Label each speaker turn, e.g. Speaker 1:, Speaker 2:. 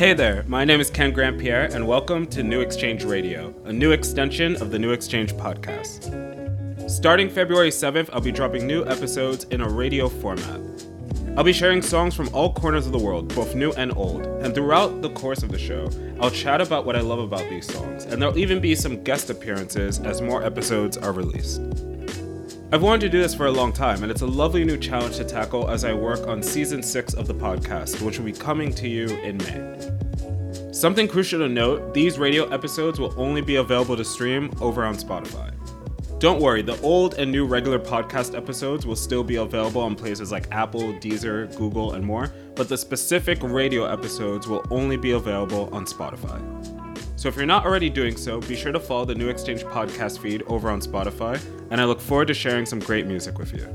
Speaker 1: Hey there, my name is Ken Grandpierre, and welcome to New Exchange Radio, a new extension of the New Exchange podcast. Starting February 7th, I'll be dropping new episodes in a radio format. I'll be sharing songs from all corners of the world, both new and old, and throughout the course of the show, I'll chat about what I love about these songs, and there'll even be some guest appearances as more episodes are released. I've wanted to do this for a long time, and it's a lovely new challenge to tackle as I work on season six of the podcast, which will be coming to you in May. Something crucial to note these radio episodes will only be available to stream over on Spotify. Don't worry, the old and new regular podcast episodes will still be available on places like Apple, Deezer, Google, and more, but the specific radio episodes will only be available on Spotify. So if you're not already doing so, be sure to follow the New Exchange podcast feed over on Spotify, and I look forward to sharing some great music with you.